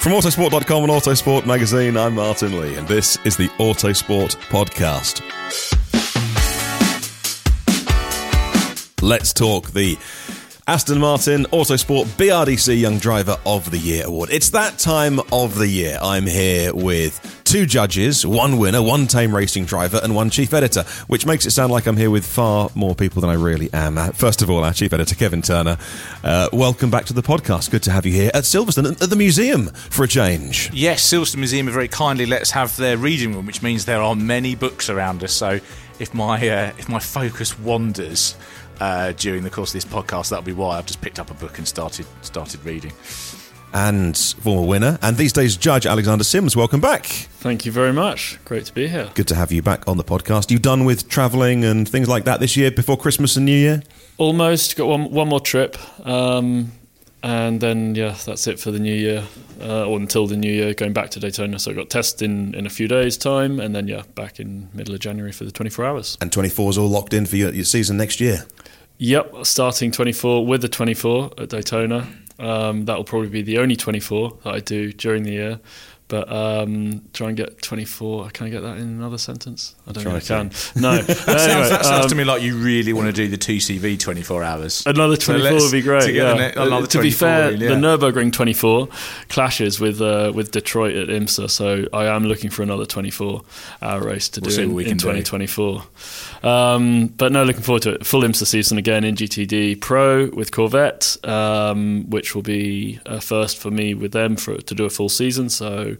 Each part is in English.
From Autosport.com and Autosport Magazine, I'm Martyn Lee, and this is the Autosport Podcast. Let's talk the Aston Martin Autosport BRDC Young Driver of the Year Award. It's that time of the year. I'm here with two judges, one winner, one tame racing driver, and one chief editor, which makes it sound like I'm here with far more people than I really am. Uh, First of all, our chief editor, Kevin Turner. Uh, welcome back to the podcast. Good to have you here at Silverstone, at the museum, for a change. Yes, Silverstone Museum have very kindly let us have their reading room, which means there are many books around us. So if my uh, if my focus wanders uh, during the course of this podcast, that'll be why I've just picked up a book and started started reading. And former winner, and these days judge Alexander Sims. Welcome back. Thank you very much. Great to be here. Good to have you back on the podcast. You done with travelling and things like that this year before Christmas and New Year? Almost got one one more trip, um, and then yeah, that's it for the new year, uh, or until the new year, going back to Daytona. So I got tested in in a few days' time, and then yeah, back in middle of January for the 24 hours. And 24 is all locked in for your, your season next year. Yep, starting 24 with the 24 at Daytona. Um, that will probably be the only 24 that I do during the year. But um, try and get 24. Can I get that in another sentence? I don't Try think I can. No. That sounds, Anyway, that sounds um, to me like you really want to do the 2CV 24 hours. Another 24 let's- would be great. to yeah. the another to be fair, in, yeah. the Nurburgring 24 clashes with uh, with Detroit at IMSA, so I am looking for another 24 hour race to We'll do in, we in can do. 2024. Um, but no, looking forward to it. Full IMSA season again in GTD Pro with Corvette, um, which will be a first for me with them for to do a full season. So,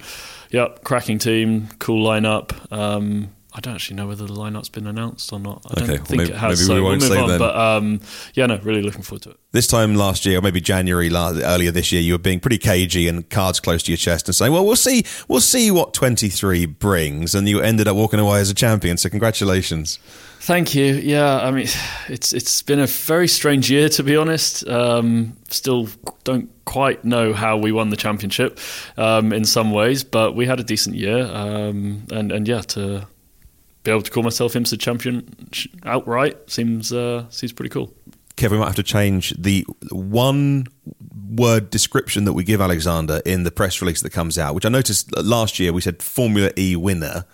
yep, cracking team, cool lineup. Um, I don't actually know whether the lineup's been announced or not. I Okay, don't well, think maybe- it has. maybe so we won't will move say on. then. But um, yeah, no, really looking forward to it. This time last year, or maybe January la earlier this year, you were being pretty cagey and cards close to your chest and saying, "Well, we'll see, we'll see what 23 brings," and you ended up walking away as a champion. So, congratulations. Thank you. Yeah, I mean, it's it's been a very strange year to be honest. Um, still don't quite know how we won the championship um, in some ways, but we had a decent year, um, and and yeah, to be able to call myself IMSA champion outright seems uh, seems pretty cool. Kevin, we might have to change the one word description that we give Alexander in the press release that comes out, which I noticed last year we said Formula E winner,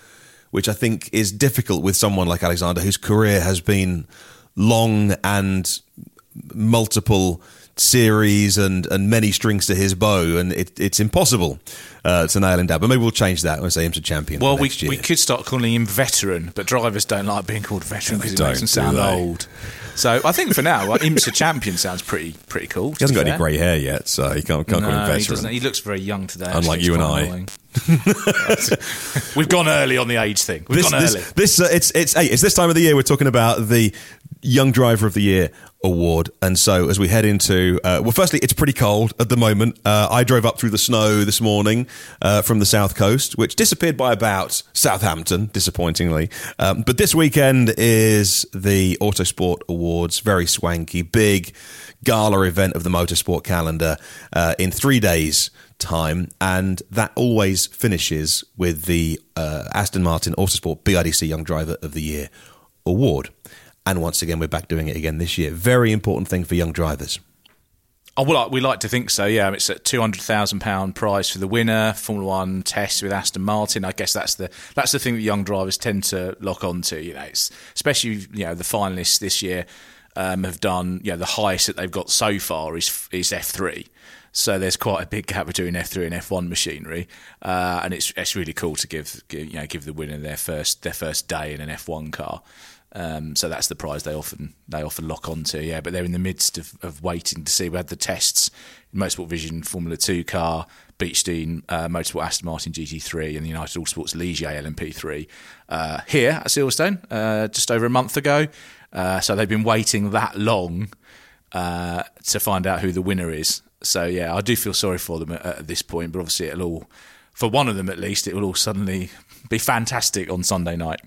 which I think is difficult with someone like Alexander whose career has been long and multiple series and, and many strings to his bow, and it, it's impossible uh, to nail him down. But maybe we'll change that and say him to champion. Well, we, year. we could start calling him veteran, but drivers don't like being called veteran because it makes them sound old. So I think for now, like, IMSA champion sounds pretty pretty cool. he hasn't got any grey hair yet, so he can't, can't call him No, he, veteran. he looks very young today. Unlike you and I. annoying. We've gone early on the age thing. We've this, gone this, early. this uh, it's it's hey, it's this time of the year we're talking about the Young Driver of the Year award. And so, as we head into, uh, well, firstly, it's pretty cold at the moment. Uh, I drove up through the snow this morning uh, from the south coast, which disappeared by about Southampton, disappointingly. Um, but this weekend is the Autosport Awards, very swanky, big gala event of the motorsport calendar uh, in three days time, and that always finishes with the uh, Aston Martin Autosport BRDC Young Driver of the Year award. And once again, we're back doing it again this year. Very important thing for young drivers. Oh, well, we like to think so. Yeah, it's a two hundred thousand pound prize for the winner. Formula One test with Aston Martin. I guess that's the that's the thing that young drivers tend to lock onto. You know, it's especially you know the finalists this year um, have done. You know, the highest that they've got so far is is F three. So there's quite a big gap between F3 and F1 machinery, uh, and it's it's really cool to give, you know give the winner their first their first day in an F1 car. Um, so that's the prize they often they often lock onto. Yeah, but they're in the midst of, of waiting to see. We had the tests Motorsport Vision Formula Two car, Beechdean uh, Motorsport Aston Martin GT3, and the United Autosports Ligier LMP3 uh, here at Silverstone uh, just over a month ago. Uh, so they've been waiting that long uh, to find out who the winner is. So yeah, I do feel sorry for them at, at, this point, but obviously it'll all, for one of them at least, it will all suddenly be fantastic on Sunday night.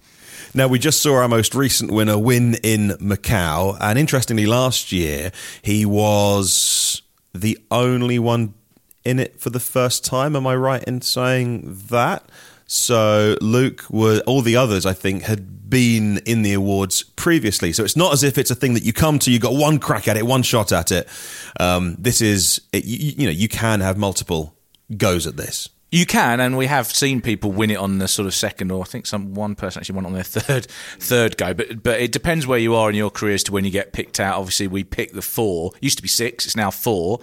Now, we just saw our most recent winner win in Macau, and interestingly, last year he was the only one in it for the first time. Am I right in saying that? So Luke was all the others, I think, had been in the awards previously. So it's not as if it's a thing that you come to, you got one crack at it, one shot at it. Um, this is, it, you, you know, you can have multiple goes at this. You can, and we have seen people win it on the sort of second, or I think some one person actually won on their third third go. But but it depends where you are in your career as to when you get picked out. Obviously, we pick the four. Used to be six, it's now four.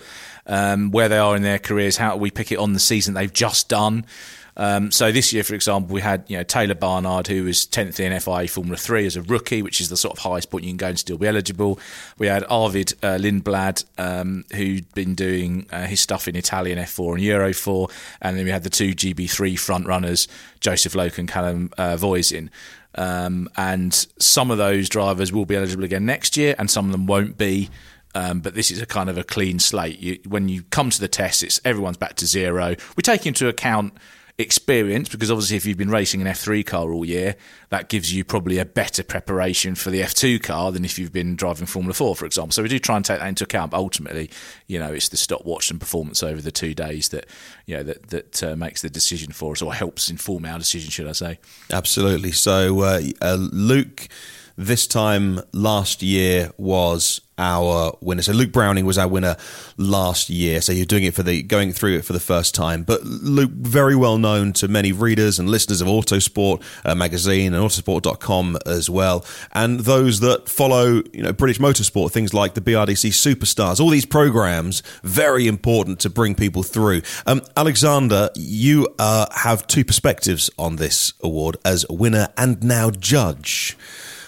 Um, where they are in their careers, how we pick it on the season they've just done. Um, so this year, for example, we had you know Taylor Barnard, who was tenth in FIA Formula Three as a rookie, which is the sort of highest point you can go and still be eligible. We had Arvid uh, Lindblad, um, who'd been doing uh, his stuff in Italian F4 and Euro 4, and then we had the two GB3 front runners, Joseph Loake and Callum uh, Voisin. Um, and some of those drivers will be eligible again next year, and some of them won't be. Um, but this is a kind of a clean slate. You, when you come to the test, it's everyone's back to zero. We take into account experience because obviously if you've been racing an F3 car all year, that gives you probably a better preparation for the F2 car than if you've been driving Formula 4, for example. So we do try and take that into account. But ultimately, you know, it's the stopwatch and performance over the two days that you know that that uh, makes the decision for us or helps inform our decision, should I say? Absolutely. So uh, uh, Luke this time last year was our winner. So Luke Browning was our winner last year. So you're doing it for the going through it for the first time. But Luke, very well known to many readers and listeners of Autosport uh, magazine and Autosport.com as well, and those that follow you know British motorsport, things like the BRDC Superstars, all these programs, very important to bring people through. Um, Alexander, you uh, have two perspectives on this award as winner and now judge.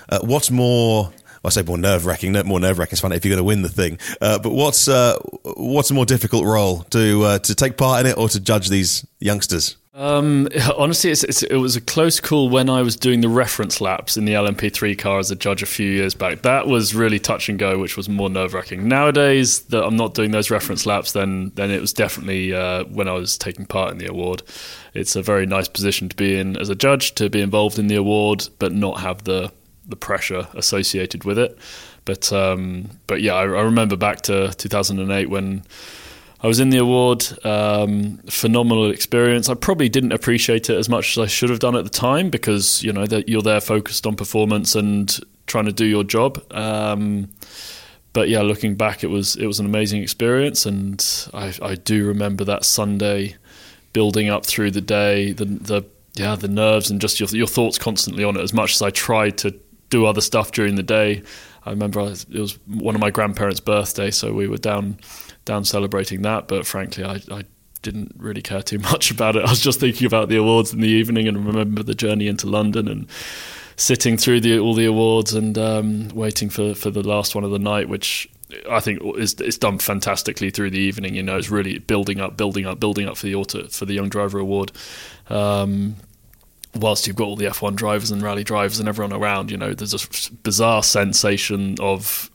Uh, what's more I say more nerve wracking. More nerve wracking is if you're going to win the thing. Uh, but what's uh, what's a more difficult role to uh, to take part in it or to judge these youngsters? Um, honestly, it's, it's, it was a close call when I was doing the reference laps in the LMP3 car as a judge a few years back. That was really touch and go, which was more nerve wracking. Nowadays, that I'm not doing those reference laps, then then it was definitely uh, when I was taking part in the award. It's a very nice position to be in as a judge to be involved in the award, but not have the the pressure associated with it. But um, but yeah, I, I, remember back to 2008 when I was in the award. Um, phenomenal experience. I probably didn't appreciate it as much as I should have done at the time because you know that you're there focused on performance and trying to do your job. Um, but yeah, looking back, it was it was an amazing experience, and I, I do remember that Sunday building up through the day, the the yeah, the nerves and just your your thoughts constantly on it. As much as I tried to do other stuff during the day. I remember it was one of my grandparents' birthday, so we were down down celebrating that. But frankly, I, I didn't really care too much about it. I was just thinking about the awards in the evening and remember the journey into London and sitting through the, all the awards and um, waiting for, for the last one of the night, which I think is it's done fantastically through the evening. You know, it's really building up, building up, building up for the auto for the Young Driver Award. Um, whilst you've got all the F1 drivers and rally drivers and everyone around, you know, there's a bizarre sensation of,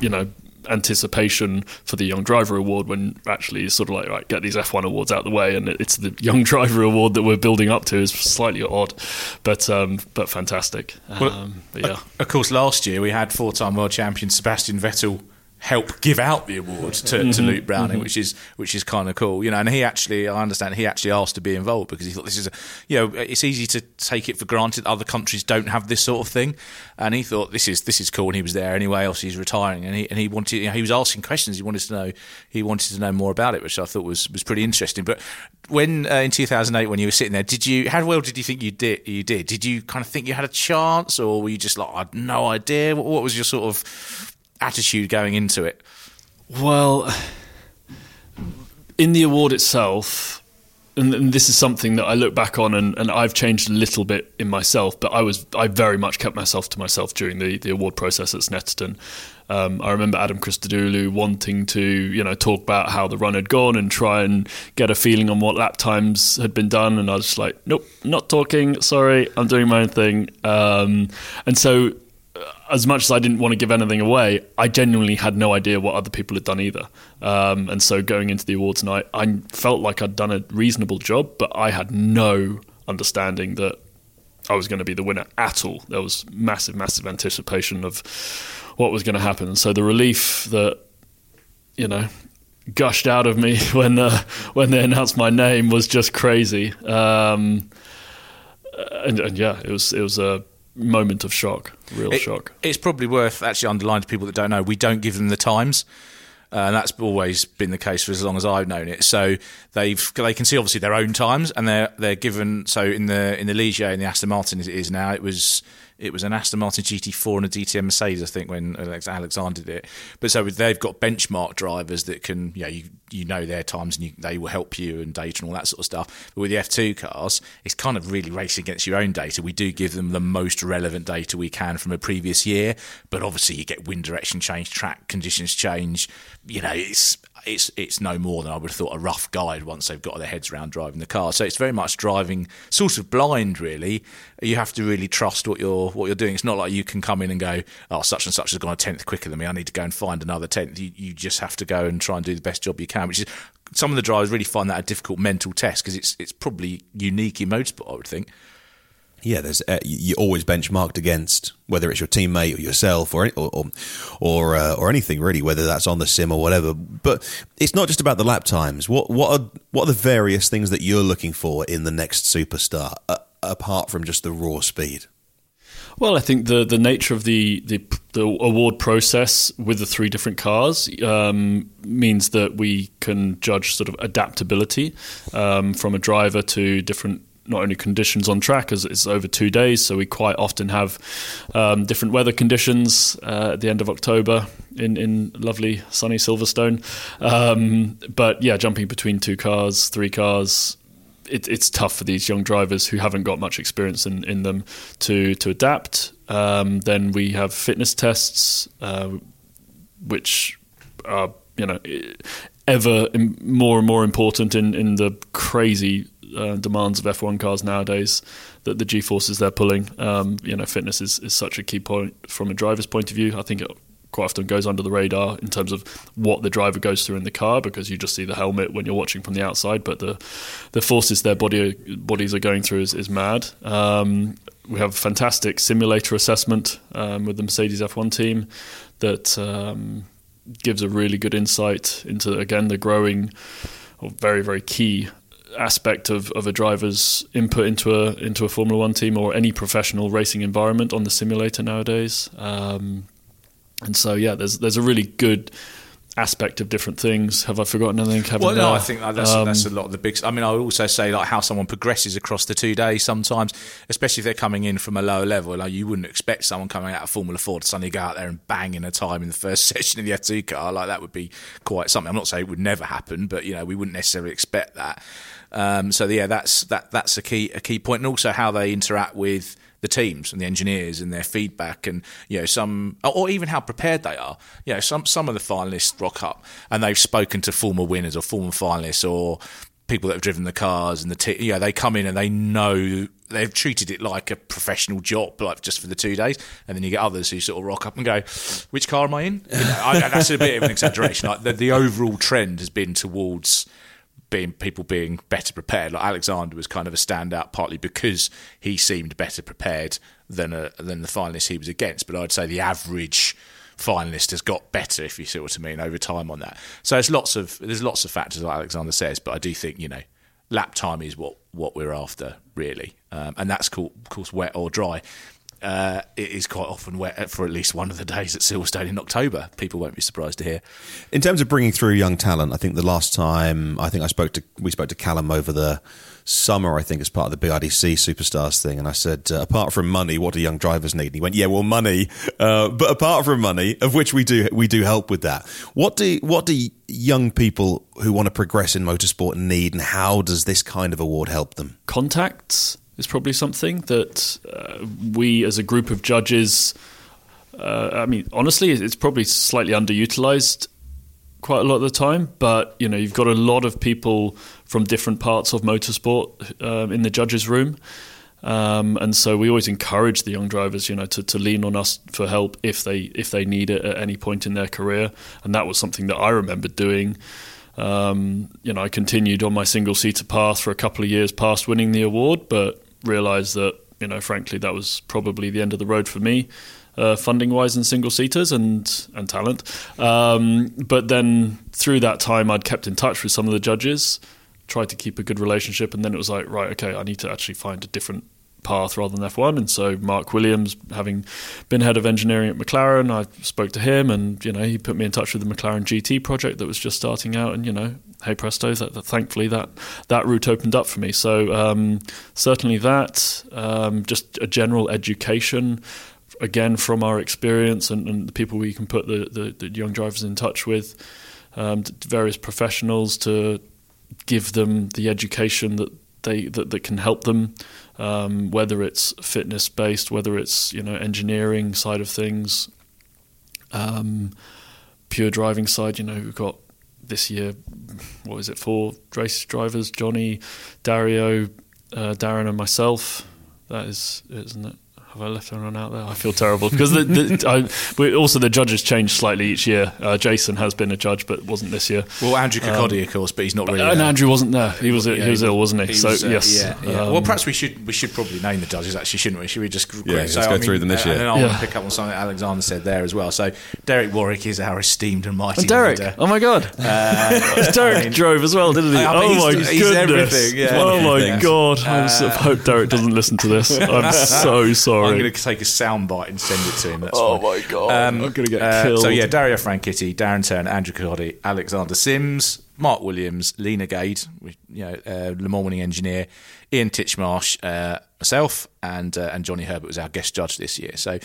you know, anticipation for the Young Driver Award when actually it's sort of like, right, get these F1 awards out of the way, and it's the Young Driver Award that we're building up to is slightly odd, but um, but fantastic. Well, um, but yeah. Of course, last year we had four-time world champion Sebastian Vettel help give out the award to, Mm-hmm. to Luke Browning, which is which is kind of cool, you know. And he actually, I understand, he actually asked to be involved because he thought this is, a, you know, it's easy to take it for granted other countries don't have this sort of thing, and he thought this is this is cool. And he was there anyway. Else he's retiring, and he and he wanted, you know, he was asking questions. He wanted to know, he wanted to know more about it, which I thought was was pretty interesting. But when uh, in 2008, when you were sitting there, did you how well did you think you did? You did? Did you kind of think you had a chance, or were you just like, I had no idea? What, what was your sort of attitude going into it? Well, in the award itself, and, and this is something that I look back on, and, and I've changed a little bit in myself, but I was I very much kept myself to myself during the, the award process at Snetterton. Um, I remember Adam Christodoulou wanting to, you know, talk about how the run had gone and try and get a feeling on what lap times had been done, and I was just like, nope, not talking. Sorry, I'm doing my own thing. Um, and so as much as I didn't want to give anything away, I genuinely had no idea what other people had done either. Um, and so going into the awards night, I felt like I'd done a reasonable job, but I had no understanding that I was going to be the winner at all. There was massive, massive anticipation of what was going to happen. So the relief that, you know, gushed out of me when uh, when they announced my name was just crazy. Um, and, and yeah, it was it was a moment of shock, real It- shock. It's probably worth actually underlining to people that don't know. We don't give them the times. Uh, and that's always been the case for as long as I've known it. So they've they can see obviously their own times, and they're they're given. So in the in the Ligier in the Aston Martin as it is now, it was it was an Aston Martin GT4 and a DTM Mercedes, I think, when Alex- Alexander did it. But so they've got benchmark drivers that can, you know, you, you know their times and you, they will help you and data and all that sort of stuff. But with the F2 cars, it's kind of really racing against your own data. We do give them the most relevant data we can from a previous year, but obviously you get wind direction change, track conditions change. You know, it's it's it's no more than I would have thought a rough guide once they've got their heads around driving the car. So it's very much driving sort of blind, really. You have to really trust what you're what you're doing. It's not like you can come in and go, oh, such and such has gone a tenth quicker than me. I need to go and find another tenth. You, you just have to go and try and do the best job you can, which is some of the drivers really find that a difficult mental test because it's it's probably unique in motorsport. I would think. Yeah, there's uh, you- you're always benchmarked against whether it's your teammate or yourself or or or or, uh, or anything really, whether that's on the sim or whatever. But it's not just about the lap times. What what are what are the various things that you're looking for in the next superstar uh, apart from just the raw speed? Well, I think the, the nature of the, the the award process with the three different cars um, means that we can judge sort of adaptability um, from a driver to different not only conditions on track as it's over two days, so we quite often have um, different weather conditions uh, at the end of October in, in lovely sunny Silverstone. Um, but yeah, jumping between two cars, three cars, it, it's tough for these young drivers who haven't got much experience in, in them to to adapt. Um, then we have fitness tests, uh, which are you know ever more and more important in, in the crazy uh, demands of F1 cars nowadays. That the G forces they're pulling, um, you know, fitness is, is such a key point from a driver's point of view. I think it quite often goes under the radar in terms of what the driver goes through in the car because you just see the helmet when you're watching from the outside, but the the forces their body bodies are going through is, is mad. Um, we have a fantastic simulator assessment um, with the Mercedes F1 team that um, gives a really good insight into again the growing, or very very key aspect of, of a driver's input into a into a Formula One team or any professional racing environment on the simulator nowadays. Um, and so yeah, there's there's a really good aspect of different things. Have I forgotten anything? Well, no. I think that's Um, that's a lot of the big. I mean, I would also say like how someone progresses across the two days. Sometimes, especially if they're coming in from a lower level, like you wouldn't expect someone coming out of Formula Four to suddenly go out there and bang in a time in the first session in the F2 car. Like that would be quite something. I'm not saying it would never happen, but you know we wouldn't necessarily expect that. Um, so yeah, that's that that's a key a key point, and also how they interact with the teams and the engineers and their feedback and you know some or even how prepared they are you know some some of the finalists rock up and they've spoken to former winners or former finalists or people that have driven the cars and the t- you know they come in and they know they've treated it like a professional job, like just for the two days, and then you get others who sort of rock up and go, "Which car am I in?" You know, I, that's a bit of an exaggeration. Like the, the overall trend has been towards being people being better prepared. Like Alexander was kind of a standout, partly because he seemed better prepared than a, than the finalists he was against. But I'd say the average finalist has got better, if you see what I mean, over time on that. So there's lots of there's lots of factors, like Alexander says. But I do think you know lap time is what what we're after really, um, and that's called, of course wet or dry. Uh, it is quite often wet for at least one of the days at Silverstone in October. People won't be surprised to hear. In terms of bringing through young talent, I think the last time I think I spoke to we spoke to Callum over the summer, I think, as part of the BRDC Superstars thing, and I said, uh, apart from money, what do young drivers need? And he went, yeah, well, money, uh, but apart from money, of which we do we do help with that. What do what do young people who want to progress in motorsport need, and how does this kind of award help them? Contacts is probably something that uh, we as a group of judges. Uh, I mean, honestly, it's probably slightly underutilized quite a lot of the time. But you know, you've got a lot of people from different parts of motorsport um, in the judges' room. Um, and so we always encourage the young drivers, you know, to, to lean on us for help if they if they need it at any point in their career. And that was something that I remember doing. Um, you know, I continued on my single seater path for a couple of years past winning the award, but realised that you know, frankly, that was probably the end of the road for me. Uh, funding wise and single seaters and and talent. Um, but then through that time, I'd kept in touch with some of the judges, tried to keep a good relationship, and then it was like, right, okay, I need to actually find a different path rather than F1. And so Mark Williams, having been head of engineering at McLaren, I spoke to him, and you know he put me in touch with the McLaren GT project that was just starting out, and you know, hey presto, that, that thankfully that that route opened up for me. So um, certainly that, um, just a general education again from our experience and, and the people we can put the, the, the, young drivers in touch with, um, various professionals to give them the education that they that, that can help them, um, whether it's fitness based, whether it's you know engineering side of things, um, pure driving side. You know, we've got this year, what is it, four race drivers: Johnny, Dario, uh, Darren, and myself. That is, isn't it? Have I left anyone out there? I feel terrible because the, the, I, also the judges change slightly each year. Uh, Jason has been a judge, but wasn't this year. Well, Andrew Kirkcaldy, um, of course, but he's not really. And Andrew wasn't there. He was yeah, he was ill, wasn't he? he so was, uh, yes. Yeah, yeah. Um, well, perhaps we should we should probably name the judges. Actually, shouldn't we? Should we just yeah, let's so, go I mean, through them this year? And then I'll yeah. pick up on something Alexander said there as well. So Derek Warwick is our esteemed and mighty. And Derek, leader. oh my god, uh, Derek I mean, drove as well, didn't he? I mean, oh my he's, goodness! He's oh my god! I uh, hope Derek doesn't listen to this. I'm so sorry. I'm going to take a soundbite and send it to him. That's oh fine. my god! Um, I'm going to get uh, killed. So yeah, Dario Franchitti, Darren Turner, Andrew Kirkcaldy, Alexander Sims, Mark Williams, Leena Gade, you know, uh, Le Mans winning engineer, Ian Titchmarsh, uh, myself, and uh, and Johnny Herbert was our guest judge this year. So.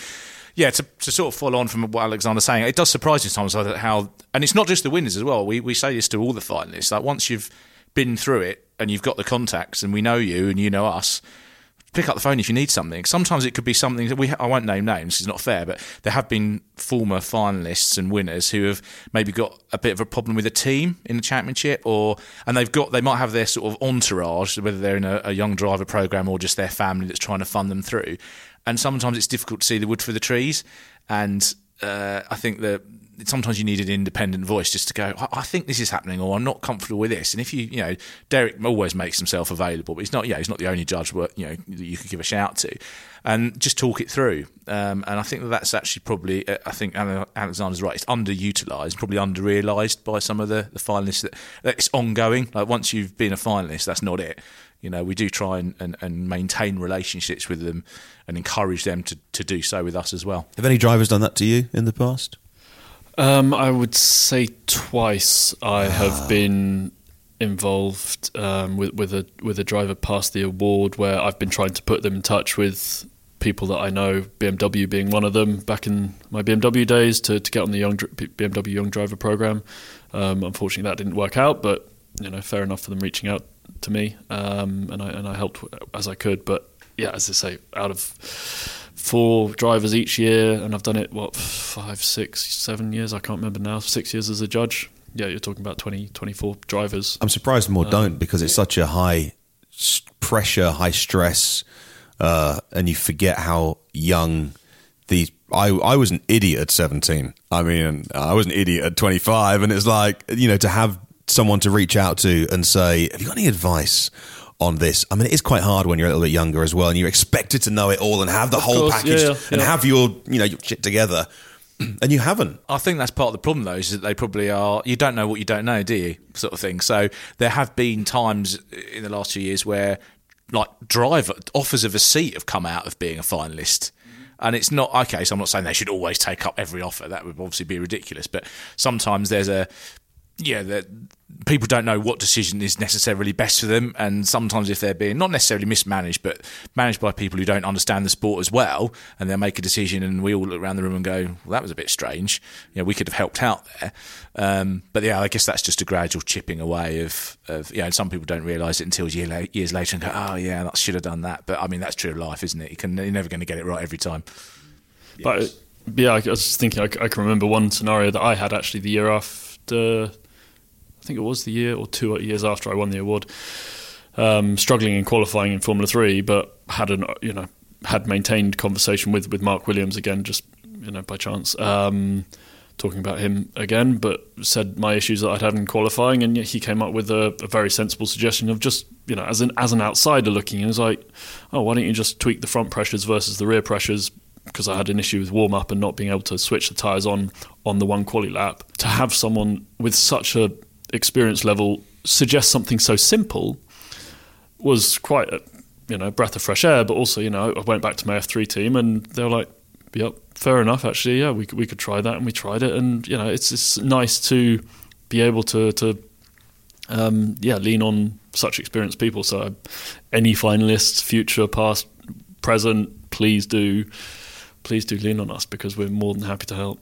Yeah, to, to sort of follow on from what Alexander's saying, it does surprise me sometimes how, and it's not just the winners as well. We we say this to all the finalists. Like once you've been through it and you've got the contacts, and we know you and you know us, pick up the phone if you need something. Sometimes it could be something that we I won't name names. It's not fair, but there have been former finalists and winners who have maybe got a bit of a problem with a team in the championship, or and they've got they might have their sort of entourage, whether they're in a, a young driver program or just their family that's trying to fund them through. And sometimes it's difficult to see the wood for the trees, and uh, I think that sometimes you need an independent voice just to go, I, I, think this is happening, or I'm not comfortable with this. And if you, you know, Derek always makes himself available, but he's not, yeah, he's not the only judge, you know, that you could give a shout to, and just talk it through. Um, and I think that that's actually probably, uh, I think Alexander's right. It's underutilized, probably underrealized by some of the, the finalists. That, that it's ongoing. Like once you've been a finalist, that's not it. You know, we do try and, and, and maintain relationships with them and encourage them to, to do so with us as well. Have any drivers done that to you in the past? Um, I would say twice I have been involved um, with with a with a driver past the award where I've been trying to put them in touch with people that I know, BMW being one of them. Back in my BMW days, to, to get on the young BMW Young Driver program. Um, unfortunately, that didn't work out, but you know, fair enough for them reaching out to me, um, and I and I helped as I could. But yeah, as I say, out of four drivers each year, and I've done it what five, six, seven years. I can't remember now. Six years as a judge. Yeah, you're talking about 20, 24 drivers. I'm surprised more um, don't because it's such a high pressure, high stress uh, and you forget how young these. I I was an idiot at seventeen. I mean, I was an idiot at twenty five, and it's like you know to have someone to reach out to and say, "Have you got any advice?" On this, I mean, it is quite hard when you're a little bit younger as well, and you're expected to know it all and have the whole course, package yeah, yeah, and yeah. have your you know your shit together, and you haven't. I think that's part of the problem, though, is that they probably are. You don't know what you don't know, do you? Sort of thing. So there have been times in the last few years where, like, driver offers of a seat have come out of being a finalist. And it's not okay. So I'm not saying they should always take up every offer. That would obviously be ridiculous. But sometimes there's a yeah, that people don't know what decision is necessarily best for them, and sometimes if they're being not necessarily mismanaged, but managed by people who don't understand the sport as well, and they'll make a decision, and we all look around the room and go, "Well, that was a bit strange." You know, we could have helped out there, um, but yeah, I guess that's just a gradual chipping away of, of you know, some people don't realise it until year la- years later and go, "Oh yeah, I should have done that." But I mean, that's true of life, isn't it? You can, you're never going to get it right every time. But yeah, I was just thinking. I, I can remember one scenario that I had actually the year after. I think it was the year or two years after I won the award. Um, struggling in qualifying in Formula Three, but had an you know had maintained conversation with with Mark Williams again, just you know by chance. Um, talking about him again, but said my issues that I'd had in qualifying, and he came up with a, a very sensible suggestion of just you know as an as an outsider looking, and was like, oh, why don't you just tweak the front pressures versus the rear pressures? Because I had an issue with warm up and not being able to switch the tires on on the one quali lap. To have someone with such a experience level suggest something so simple was quite a you know breath of fresh air. But also, you know, I went back to my F3 team and they were like, "Yep, fair enough. Actually, yeah, we could, we could try that," and we tried it. And you know, it's it's nice to be able to to um, yeah lean on such experienced people. So, any finalists, future, past, present, please do please do lean on us because we're more than happy to help.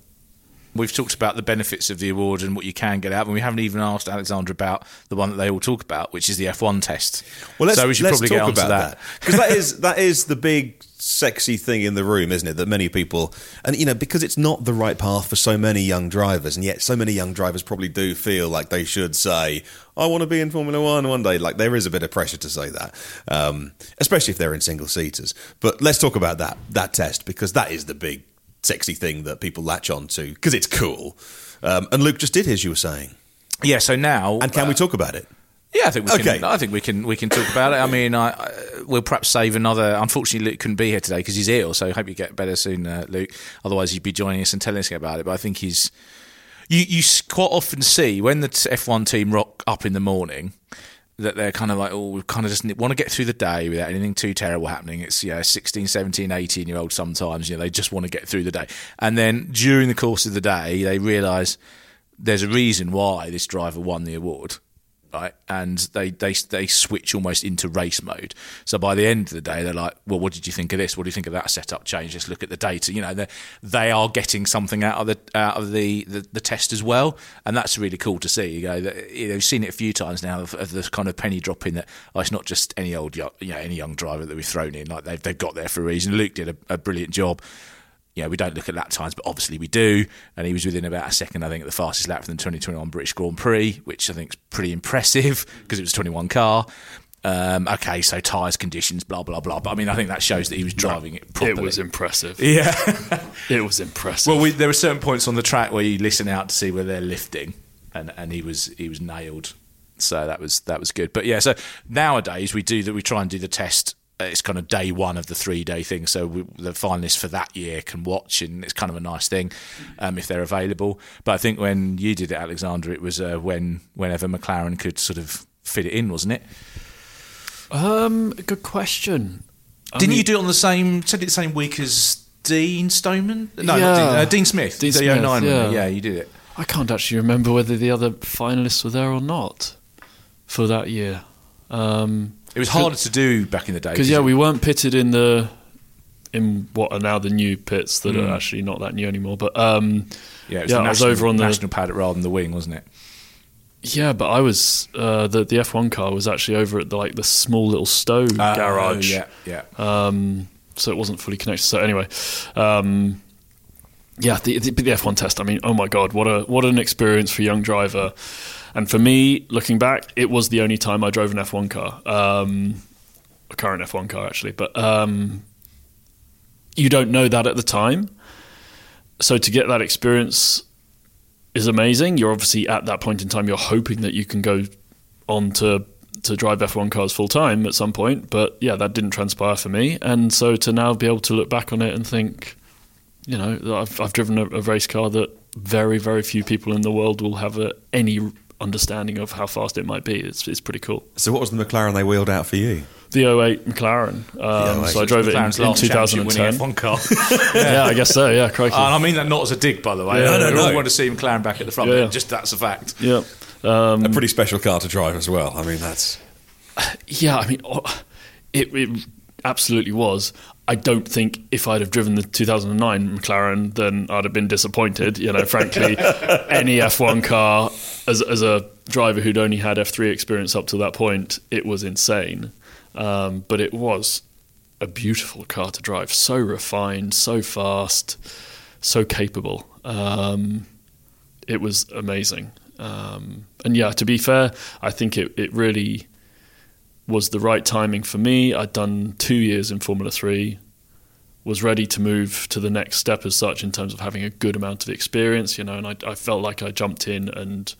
We've talked about the benefits of the award and what you can get out, of and we haven't even asked Alexander about the one that they all talk about, which is the F1 test. Well, let's, so we should let's probably talk get onto about that. because that is that is the big sexy thing in the room, isn't it? That many people and you know because it's not the right path for so many young drivers, and yet so many young drivers probably do feel like they should say, "I want to be in Formula One one day." Like there is a bit of pressure to say that, um, especially if they're in single seaters. But let's talk about that that test because that is the big sexy thing that people latch on to because it's cool. Um, and Luke just did his, you were saying, Yeah. So now, and can uh, we talk about it? Yeah, I think we Okay. can. I think we can. We can talk about it. I mean, I, I we'll perhaps save another. Unfortunately, Luke couldn't be here today because he's ill. So I hope you get better soon, uh, Luke. Otherwise, you'd be joining us and telling us about it. But I think he's. You you quite often see when the F1 team rock up in the morning that they're kind of like, oh, we kind of just want to get through the day without anything too terrible happening. It's, you know, 16, 17, 18 year old sometimes, you know, they just want to get through the day. And then during the course of the day, they realise there's a reason why this driver won the award. Right, and they, they they switch almost into race mode. So by the end of the day, they're like, "Well, what did you think of this? What do you think of that setup change? Let's look at the data." You know, they are getting something out of the out of the, the, the test as well, and that's really cool to see. You know, that, you know, we've seen it a few times now of, of kind of penny dropping that oh, it's not just any old young, you know any young driver that we've thrown in. Like they've they've got there for a reason. Luke did a, a brilliant job you know, we don't look at lap times, but obviously we do. And he was within about a second, I think, at the fastest lap from the 2021 British Grand Prix, which I think is pretty impressive because it was a 21 car. Um, okay, so tyres, conditions, blah, blah, blah. But I mean, I think that shows that he was driving it properly. It was impressive. Yeah. It was impressive. well, we, there were certain points on the track where you listen out to see where they're lifting, and, and he was he was nailed. So that was that was good. But yeah, so nowadays we do that. We try and do the test. It's kind of day one of the three day thing, so we, the finalists for that year can watch, and it's kind of a nice thing um, if they're available. But I think when you did it, Alexander, it was uh, when whenever McLaren could sort of fit it in, wasn't it? um, good question. I Didn't mean- you do it on the same? Said it the same week as Dean Stoneman? No, Yeah. Dean, uh, Dean Smith. Dean Smith, 09 yeah. yeah, you did it. I can't actually remember whether the other finalists were there or not for that year. Um, It was harder to do back in the day because yeah, we weren't pitted in the in what are now the new pits that Mm. are actually not that new anymore. But um, yeah, it was yeah, the I was over on the national paddock rather than the wing, wasn't it? yeah, but I was uh, the the F one car was actually over at the like the small little Stowe garage. Oh, yeah, yeah. um, so it wasn't fully connected. So anyway, um, yeah, the, the, the F1 test. I mean, oh my god, what a what an experience for a young driver. And for me, looking back, it was the only time I drove an F1 car. Um, a current F1 car actually, but um, you don't know that at the time. So to get that experience is amazing. You're obviously at that point in time, you're hoping that you can go on to to drive F1 cars full time at some point. But yeah, that didn't transpire for me. And so to now be able to look back on it and think, you know, I've, I've driven a, a race car that very, very few people in the world will have a, any understanding of how fast it might be. It's, it's pretty cool. So, what was the McLaren they wheeled out for you? The 08 McLaren. Um, 08. So I drove McLaren's it in, in 2010. F1 car. yeah. yeah. I guess so. Yeah, crikey. And I mean that not as a dig, by the way. Yeah, no, no, no. I want to see McLaren back at the front. Yeah, Just that's a fact. Yeah. Um, a pretty special car to drive as well. I mean, that's. Yeah, I mean, oh, it, it absolutely was. I don't think if I'd have driven the 2009 McLaren, then I'd have been disappointed. You know, frankly, any F1 car as, as a driver who'd only had F3 experience up to that point, it was insane. Um, but it was a beautiful car to drive, so refined, so fast, so capable. Um, it was amazing. Um, and yeah, to be fair, I think it, it really was the right timing for me. I'd done two years in Formula Three, was ready to move to the next step as such in terms of having a good amount of experience, you know, and I, I felt like I jumped in and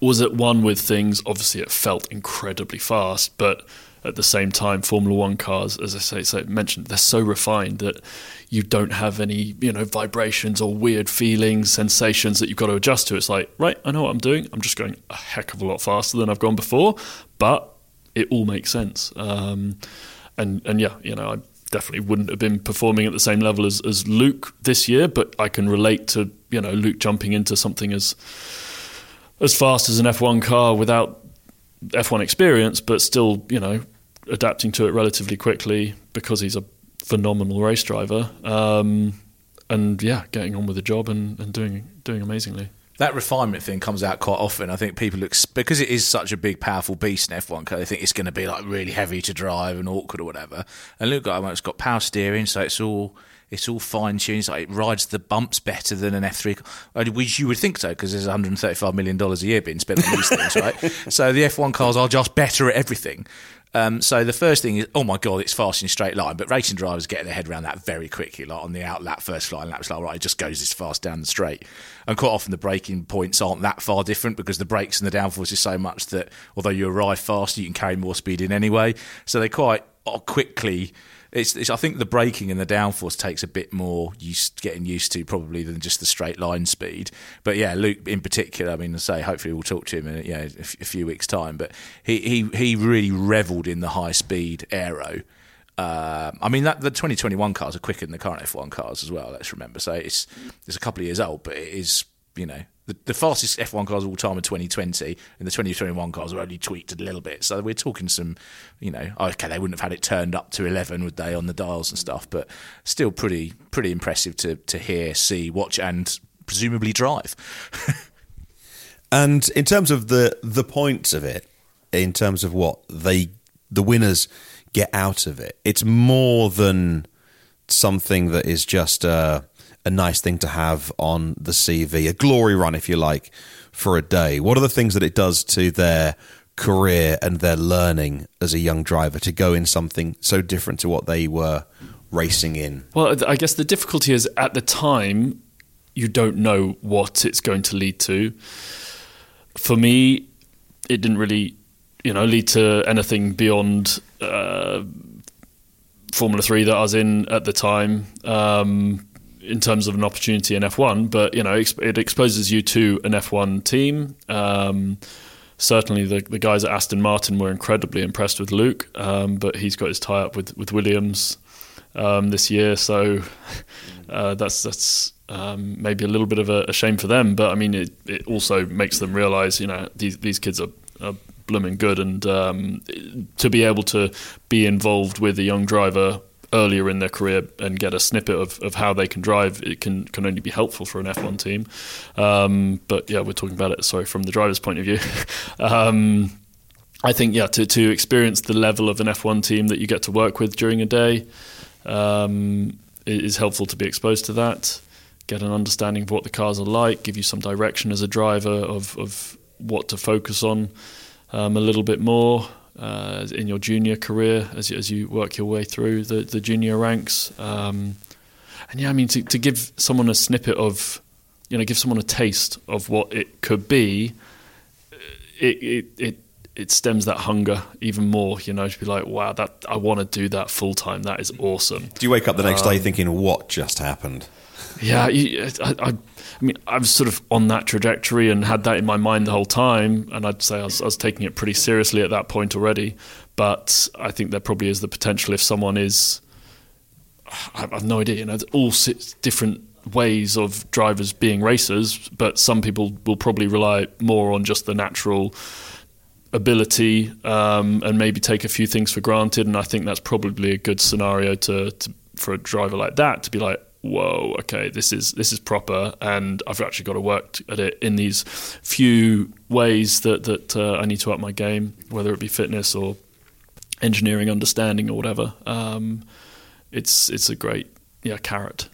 was at one with things. Obviously, it felt incredibly fast, but at the same time, Formula One cars, as I say, so mentioned, they're so refined that you don't have any, you know, vibrations or weird feelings, sensations that you've got to adjust to. It's like, right, I know what I'm doing. I'm just going a heck of a lot faster than I've gone before, but it all makes sense. Um, and and yeah, you know, I definitely wouldn't have been performing at the same level as, as Luke this year, but I can relate to you know Luke jumping into something as as fast as an F1 car without F1 experience, but still, you know, adapting to it relatively quickly because he's a phenomenal race driver. Um, and yeah, getting on with the job and, and doing doing amazingly. That refinement thing comes out quite often. I think people look because it is such a big, powerful beast in F1 car. They think it's going to be like really heavy to drive and awkward or whatever. And look, it's got power steering, so it's all it's all fine tuned. Like it rides the bumps better than an F3, which you would think so because there's 135 million dollars a year being spent on these things, right? So the F1 cars are just better at everything. Um, so the first thing is, oh my god, it's fast in straight line. But racing drivers get their head around that very quickly. Like on the out lap, first flying lap, it's like right, it just goes this fast down the straight. And quite often the braking points aren't that far different because the brakes and the downforce is so much that although you arrive faster, you can carry more speed in anyway. So they quite quickly it's, it's, I think the braking and the downforce takes a bit more used, getting used to probably than just the straight line speed. But yeah, Luke in particular. I mean, I say hopefully we'll talk to him in you know, a, few weeks' time. But he he he really revelled in the high speed aero. Uh, I mean, that, the 2021 cars are quicker than the current F1 cars as well. Let's remember. So it's it's a couple of years old, but it is you know the, the fastest F1 cars of all time in 2020, and the 2021 cars are only tweaked a little bit. So we're talking some, you know, okay, they wouldn't have had it turned up to 11, would they, on the dials and stuff? But still pretty pretty impressive to to hear, see, watch, and presumably drive. and in terms of the the points of it, in terms of what they the winners get out of it, it's more than something that is just. Uh, a nice thing to have on the CV, a glory run, if you like, for a day? What are the things that it does to their career and their learning as a young driver to go in something so different to what they were racing in? Well, I guess the difficulty is at the time, you don't know what it's going to lead to. For me, it didn't really, you know, lead to anything beyond uh, Formula Three that I was in at the time. Um, in terms of an opportunity in F1, but you know it exposes you to an F1 team. Um, certainly, the, the guys at Aston Martin were incredibly impressed with Luke, um, but he's got his tie up with with Williams um, this year, so uh, that's that's um, maybe a little bit of a, a, shame for them. But I mean, it, it also makes them realise, you know, these these kids are, are blooming good, and um, to be able to be involved with a young driver earlier in their career and get a snippet of, of how they can drive, it can, can only be helpful for an F1 team. Um, but yeah, we're talking about it, sorry, from the driver's point of view. um, I think, yeah, to, to experience the level of an F1 team that you get to work with during a day um, is helpful to be exposed to that, get an understanding of what the cars are like, give you some direction as a driver of, of what to focus on um, a little bit more. Uh, in your junior career as, as you work your way through the, the junior ranks. Um, and yeah, I mean, to, to give someone a snippet of, you know, give someone a taste of what it could be, it, it, it it stems that hunger even more. You know, to be like, wow, that I want to do that full time. That is awesome. Do you wake up the next um, day thinking, what just happened? Yeah, I, I, I, mean, I was sort of on that trajectory and had that in my mind the whole time, and I'd say I was, I was taking it pretty seriously at that point already. But I think there probably is the potential if someone is, I have no idea. You know, all different ways of drivers being racers, but some people will probably rely more on just the natural ability um, and maybe take a few things for granted. And I think that's probably a good scenario to, to, for a driver like that to be like, whoa, okay, this is this is proper, and I've actually got to work at it in these few ways that that uh, I need to up my game, whether it be fitness or engineering understanding or whatever. Um, it's it's a great yeah carrot.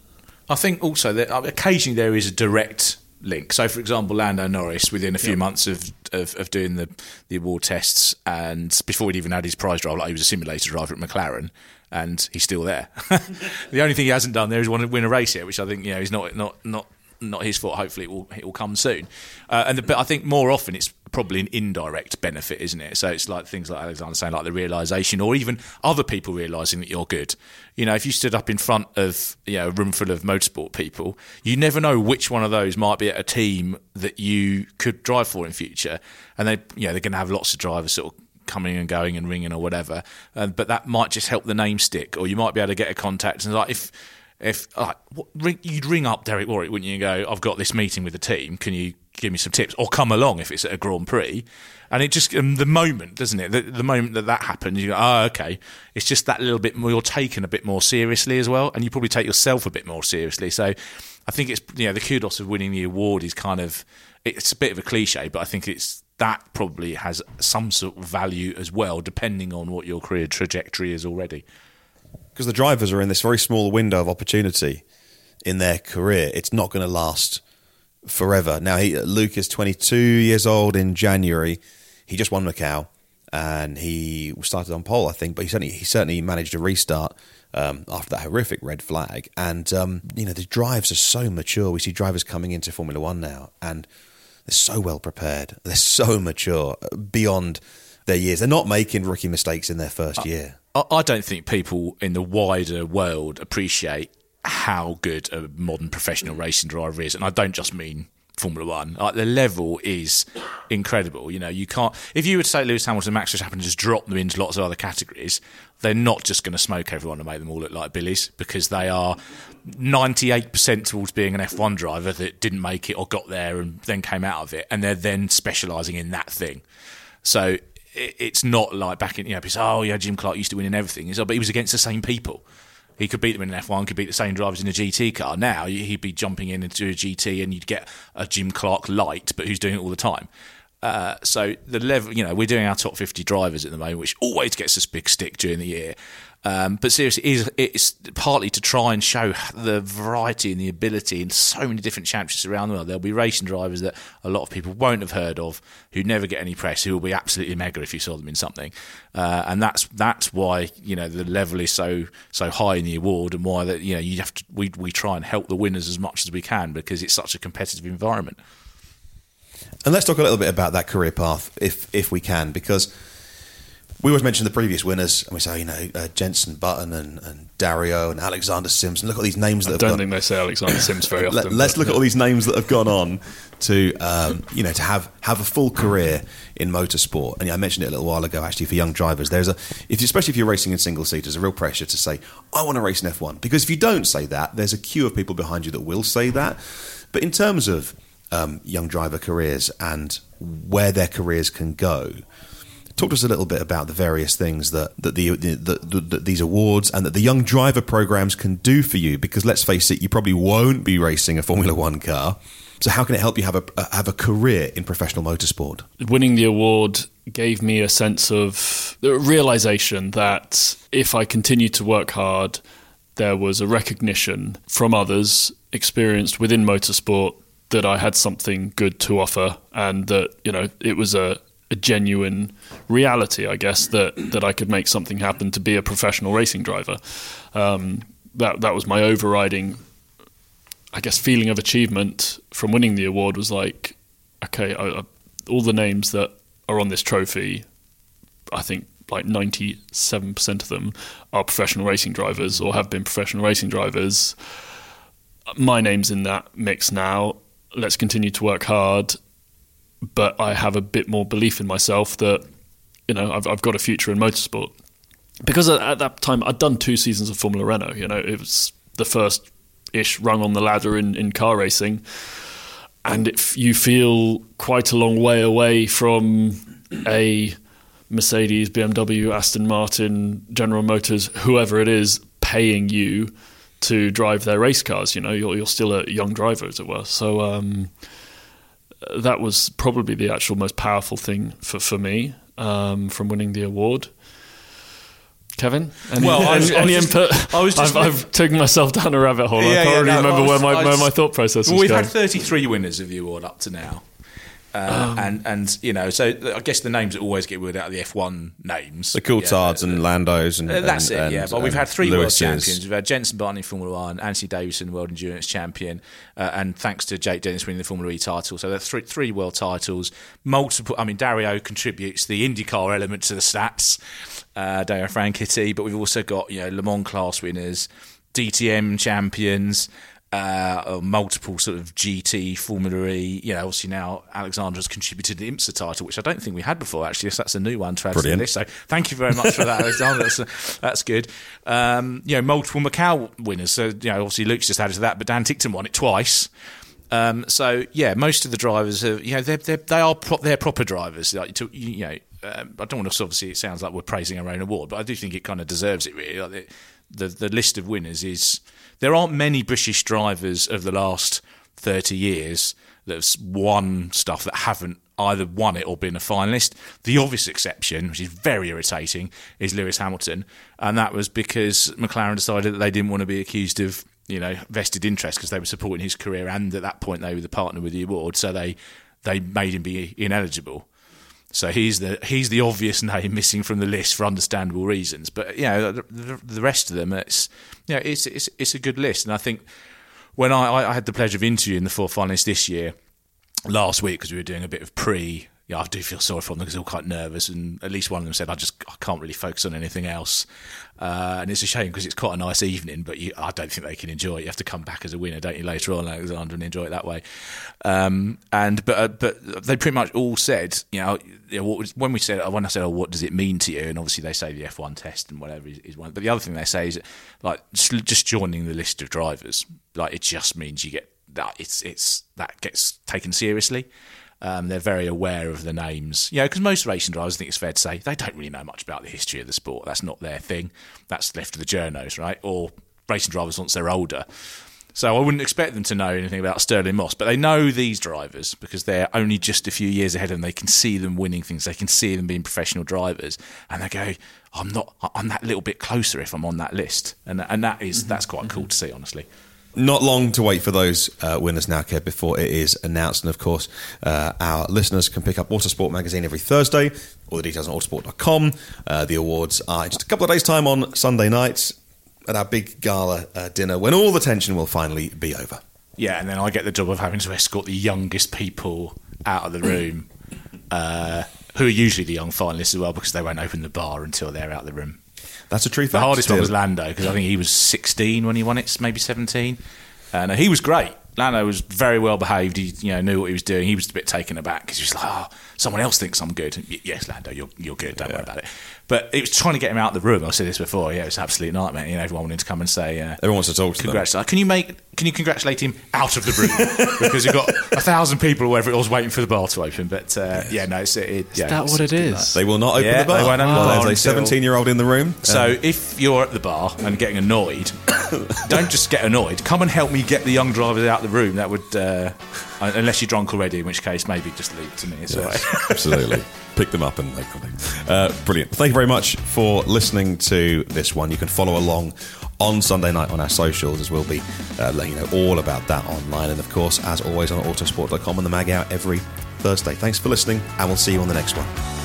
I think also that uh, occasionally there is a direct link. So, for example, Lando Norris, within a few yep. months of, of, of, doing the, the award tests, and before he'd even had his prize drive, like he was a simulator driver at McLaren, and he's still there. the only thing he hasn't done there is want to win a race yet, which I think you know is not not not not his fault. Hopefully, it will it will come soon. Uh, and the, but I think more often it's probably an indirect benefit, isn't it? So it's like things like Alexander saying, like the realization, or even other people realizing that you're good. You know, if you stood up in front of you know a room full of motorsport people, you never know which one of those might be at a team that you could drive for in future, and they you know they're going to have lots of drivers sort of coming and going and ringing or whatever. Uh, but that might just help the name stick, or you might be able to get a contact and like if if like what, ring, you'd ring up Derek Warwick, wouldn't you? And go, I've got this meeting with the team. Can you give me some tips, or come along if it's at a Grand Prix? And it just um, the moment, doesn't it? The, the, moment that that happens, you go, oh, okay. It's just that little bit more. You're taken a bit more seriously as well, and you probably take yourself a bit more seriously. So, I think it's you know the kudos of winning the award is kind of it's a bit of a cliche, but I think it's that probably has some sort of value as well, depending on what your career trajectory is already because the drivers are in this very small window of opportunity in their career. It's not going to last forever. Now, he, Luke is 22 years old in January. He just won Macau and he started on pole, I think, but he certainly he certainly managed to restart um, after that horrific red flag. And um, you know the drives are so mature. We see drivers coming into Formula One now, and they're so well prepared. They're so mature uh, beyond their years. They're not making rookie mistakes in their first year. I don't think people in the wider world appreciate how good a modern professional racing driver is, and I don't just mean Formula One. Like the level is incredible. You know, you can't. If you would say Lewis Hamilton, and Max Verstappen, just drop them into lots of other categories, they're not just going to smoke everyone and make them all look like billies because they are ninety eight percent towards being an F one driver that didn't make it or got there and then came out of it, and they're then specialising in that thing. So it's not like back in you know, say, oh yeah, Jim Clark used to win in everything. It's, but he was against the same people. He could beat them in an F1, could beat the same drivers in a GT car. Now he'd be jumping in into a GT and you'd get a Jim Clark light, but who's doing it all the time. Uh, so the level, you know, we're doing our top 50 drivers at the moment, which always gets us big stick during the year. Um, but seriously, it's, it's partly to try and show the variety and the ability in so many different championships around the world. There'll be racing drivers that a lot of people won't have heard of, who never get any press, who will be absolutely mega if you saw them in something. Uh, and that's that's why you know the level is so so high in the award, and why that you know you have to we we try and help the winners as much as we can because it's such a competitive environment. And let's talk a little bit about that career path, if if we can, because we always mention the previous winners, and we say, you know, uh, Jenson Button and, and, Dario and Alexander Sims. And look at all these names that I have don't gone. think they say Alexander Sims very often. Let, us look at all these names that have gone on to, um, you know, to have, have a full career in motorsport. And yeah, I mentioned it a little while ago. Actually, for young drivers, there's a, if especially if you're racing in single seat, there's a real pressure to say, I want to race in F1. Because if you don't say that, there's a queue of people behind you that will say that. But in terms of um, young driver careers and where their careers can go Talk to us a little bit about the various things that, that the, the, the, the, these awards and that the young driver programs can do for you. Because let's face it, you probably won't be racing a Formula One car. So how can it help you have a have a career in professional motorsport? Winning the award gave me a sense of realization that if I continued to work hard, there was a recognition from others experienced within motorsport that I had something good to offer, and that you know it was a a genuine reality, I guess that that I could make something happen to be a professional racing driver. Um, that that was my overriding, I guess, feeling of achievement from winning the award was like, okay, I, I, all the names that are on this trophy, I think like 97% of them are professional racing drivers or have been professional racing drivers. My name's in that mix now. Let's continue to work hard. But I have a bit more belief in myself that, you know, I've, I've got a future in motorsport. Because at that time, I'd done two seasons of Formula Renault. You know, it was the first ish rung on the ladder in, in car racing. And if you feel quite a long way away from a Mercedes, BMW, Aston Martin, General Motors, whoever it is, paying you to drive their race cars. You know, you're, you're still a young driver, as it were. So um, that was probably the actual most powerful thing for, for me um, from winning the award. Kevin, any, Well, I was- any, I any just- input? I was just- I've, I've taken myself down a rabbit hole. I can't yeah, really no, remember was- where my, I where my thought process Well, was we've going. had 33 winners of the award up to now. Uh, and and you know, so I guess the names that always get word out of the F1 names, The Coulthards yeah, and Landos and Uh, that's and- it, yeah. But we've had three world champions. We've had Jenson Button in Formula One, Anthony Davidson, World Endurance Champion, uh, and thanks to Jake Dennis winning the Formula E title. So that's three, three world titles. Multiple. I mean, Dario contributes the IndyCar element to the stats. Uh, Dario Franchitti, but we've also got you know Le Mans class winners, DTM champions. Uh, multiple sort of GT Formula E. You know, obviously now Alexander has contributed the IMSA title, which I don't think we had before. Actually, so that's a new one to add to the Brilliant. list. So thank you very much for that, Alexander. That's, that's good. Um, you know, multiple Macau winners. So you know, obviously Luke's just added to that, but Dan Ticktum won it twice. Um, so yeah, most of the drivers are you know they're, they're they are pro- they're proper drivers. Like to, you know, um, I don't want to obviously it sounds like we're praising our own award, but I do think it kind of deserves it really. Like the, the the list of winners is there aren't many British drivers of the last thirty years that have won stuff that haven't either won it or been a finalist. The obvious exception, which is very irritating, is Lewis Hamilton, and that was because McLaren decided that they didn't want to be accused of you know vested interest because they were supporting his career, and at that point they were the partner with the award, so they they made him be ineligible. So he's the he's the obvious name missing from the list for understandable reasons. But you know the, the, the rest of them, it's you know it's it's it's a good list, and I think when I, I had the pleasure of interviewing the four finalists this year last week because we were doing a bit of pre. Yeah, I do feel sorry for them because they're all quite nervous, and at least one of them said, "I just I can't really focus on anything else," uh, and it's a shame because it's quite a nice evening, but you, I don't think they can enjoy it. You have to come back as a winner, don't you, later on, Alexander, and enjoy it that way. Um, and but uh, but they pretty much all said, you know, you know, what when we said when I said, "Oh, what does it mean to you?" and obviously they say the F1 test and whatever is, is one, but the other thing they say is like just joining the list of drivers, like it just means you get that it's it's that gets taken seriously. Um, they're very aware of the names, you know, because most racing drivers, I think it's fair to say, they don't really know much about the history of the sport. That's not their thing. That's left to the journos, right? Or racing drivers once they're older. So I wouldn't expect them to know anything about Stirling Moss, but they know these drivers because they're only just a few years ahead and they can see them winning things. They can see them being professional drivers, and they go, "I'm not. I'm that little bit closer if I'm on that list," and and that is that's quite cool to see, honestly. Not long to wait for those uh, winners now, Kev, before it is announced. And of course, uh, our listeners can pick up Autosport magazine every Thursday. All the details on autosport.com. Uh, the awards are in just a couple of days' time on Sunday nights at our big gala uh, dinner when all the tension will finally be over. Yeah, and then I get the job of having to escort the youngest people out of the room, uh, who are usually the young finalists as well, because they won't open the bar until they're out of the room. That's a true fact. The hardest one was Lando because I think he was 16 when he won it, maybe 17, and he was great. Lando was very well behaved. He, you know, knew what he was doing. He was a bit taken aback because he was like, "Oh, someone else thinks I'm good." Y- yes, Lando, you're you're good. Don't worry about it. But it was trying to get him out of the room. I've said this before. Yeah, it was an absolute nightmare. You know, everyone wanted to come and say, uh, Everyone wants to talk to them. Congratulate. Can you make? Can you congratulate him out of the room because you've got a thousand people or whatever it was waiting for the bar to open? But uh, yeah, no, it's, it, yeah, Is that it's what a it good is? night. They will not open Yeah, the bar. they won't open the bar there's a 17 year old in the room. So Um, if you're at the bar and getting annoyed, don't just get annoyed. Come and help me get the young drivers out of the room. That would, uh, unless you're drunk already, in which case maybe just leave it to me. It's right. Absolutely. Pick them up and make them. Uh, brilliant. Thank you very much for listening to this one. You can follow along on Sunday night on our socials as we'll be uh, letting you know all about that online. And of course, as always, on autosport.com and the mag out every Thursday. Thanks for listening, and we'll see you on the next one.